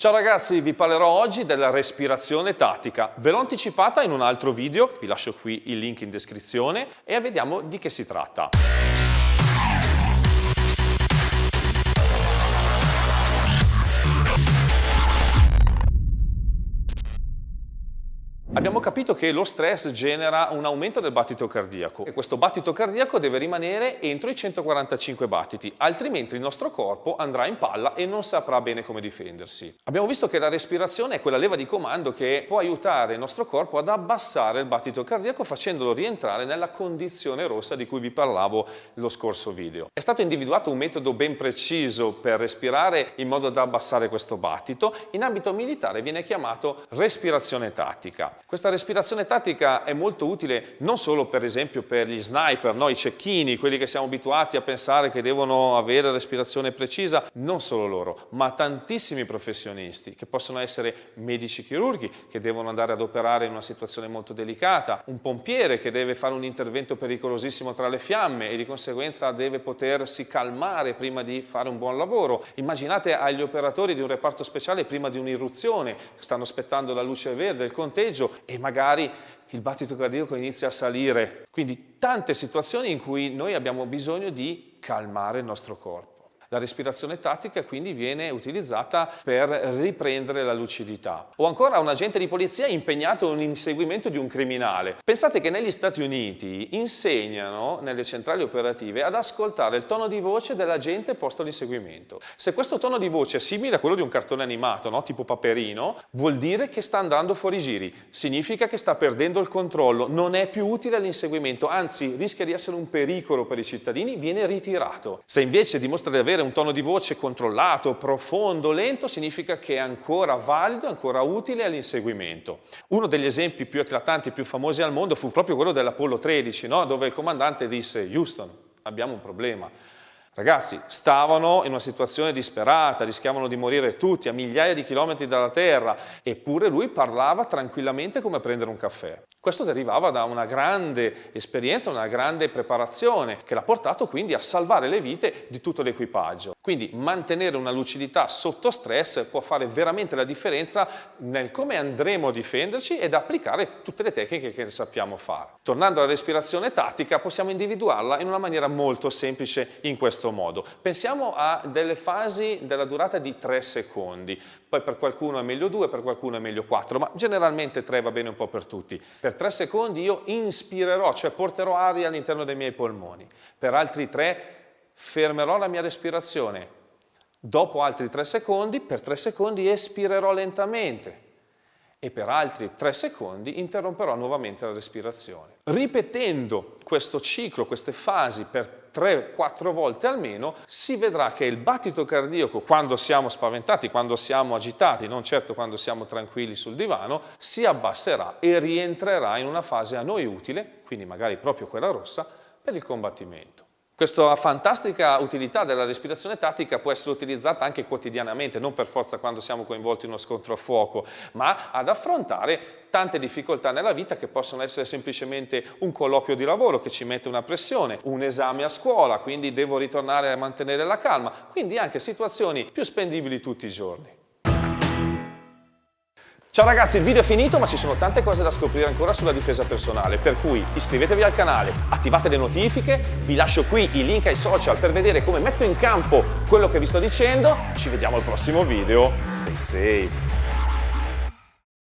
Ciao ragazzi, vi parlerò oggi della respirazione tattica. Ve l'ho anticipata in un altro video, vi lascio qui il link in descrizione e vediamo di che si tratta. Abbiamo capito che lo stress genera un aumento del battito cardiaco e questo battito cardiaco deve rimanere entro i 145 battiti, altrimenti il nostro corpo andrà in palla e non saprà bene come difendersi. Abbiamo visto che la respirazione è quella leva di comando che può aiutare il nostro corpo ad abbassare il battito cardiaco facendolo rientrare nella condizione rossa di cui vi parlavo lo scorso video. È stato individuato un metodo ben preciso per respirare in modo da abbassare questo battito, in ambito militare viene chiamato respirazione tattica. Questa respirazione tattica è molto utile non solo per esempio per gli sniper, no? i cecchini, quelli che siamo abituati a pensare che devono avere respirazione precisa, non solo loro, ma tantissimi professionisti che possono essere medici chirurghi che devono andare ad operare in una situazione molto delicata, un pompiere che deve fare un intervento pericolosissimo tra le fiamme e di conseguenza deve potersi calmare prima di fare un buon lavoro. Immaginate agli operatori di un reparto speciale prima di un'irruzione, stanno aspettando la luce verde, il conteggio e magari il battito cardiaco inizia a salire. Quindi tante situazioni in cui noi abbiamo bisogno di calmare il nostro corpo. La respirazione tattica quindi viene utilizzata per riprendere la lucidità. O ancora un agente di polizia impegnato nell'inseguimento di un criminale. Pensate che negli Stati Uniti insegnano nelle centrali operative ad ascoltare il tono di voce dell'agente posto all'inseguimento. Se questo tono di voce è simile a quello di un cartone animato, no? tipo Paperino, vuol dire che sta andando fuori giri. Significa che sta perdendo il controllo, non è più utile all'inseguimento, anzi rischia di essere un pericolo per i cittadini, viene ritirato. Se invece dimostra di avere avere un tono di voce controllato, profondo, lento, significa che è ancora valido, ancora utile all'inseguimento. Uno degli esempi più eclatanti, più famosi al mondo fu proprio quello dell'Apollo 13, no? dove il comandante disse Houston, abbiamo un problema. Ragazzi, stavano in una situazione disperata, rischiavano di morire tutti a migliaia di chilometri dalla Terra, eppure lui parlava tranquillamente come prendere un caffè. Questo derivava da una grande esperienza, una grande preparazione che l'ha portato quindi a salvare le vite di tutto l'equipaggio. Quindi mantenere una lucidità sotto stress può fare veramente la differenza nel come andremo a difenderci ed applicare tutte le tecniche che sappiamo fare. Tornando alla respirazione tattica, possiamo individuarla in una maniera molto semplice in questo modo. Pensiamo a delle fasi della durata di 3 secondi, poi per qualcuno è meglio 2, per qualcuno è meglio 4, ma generalmente 3 va bene un po' per tutti. Per 3 secondi io inspirerò, cioè porterò aria all'interno dei miei polmoni. Per altri 3 fermerò la mia respirazione. Dopo altri 3 secondi, per 3 secondi espirerò lentamente e per altri 3 secondi interromperò nuovamente la respirazione. Ripetendo questo ciclo, queste fasi per 3-4 volte almeno, si vedrà che il battito cardiaco quando siamo spaventati, quando siamo agitati, non certo quando siamo tranquilli sul divano, si abbasserà e rientrerà in una fase a noi utile, quindi magari proprio quella rossa, per il combattimento. Questa fantastica utilità della respirazione tattica può essere utilizzata anche quotidianamente, non per forza quando siamo coinvolti in uno scontro a fuoco, ma ad affrontare tante difficoltà nella vita che possono essere semplicemente un colloquio di lavoro che ci mette una pressione, un esame a scuola, quindi devo ritornare a mantenere la calma, quindi anche situazioni più spendibili tutti i giorni. Ciao ragazzi, il video è finito ma ci sono tante cose da scoprire ancora sulla difesa personale, per cui iscrivetevi al canale, attivate le notifiche, vi lascio qui i link ai social per vedere come metto in campo quello che vi sto dicendo, ci vediamo al prossimo video, stay safe!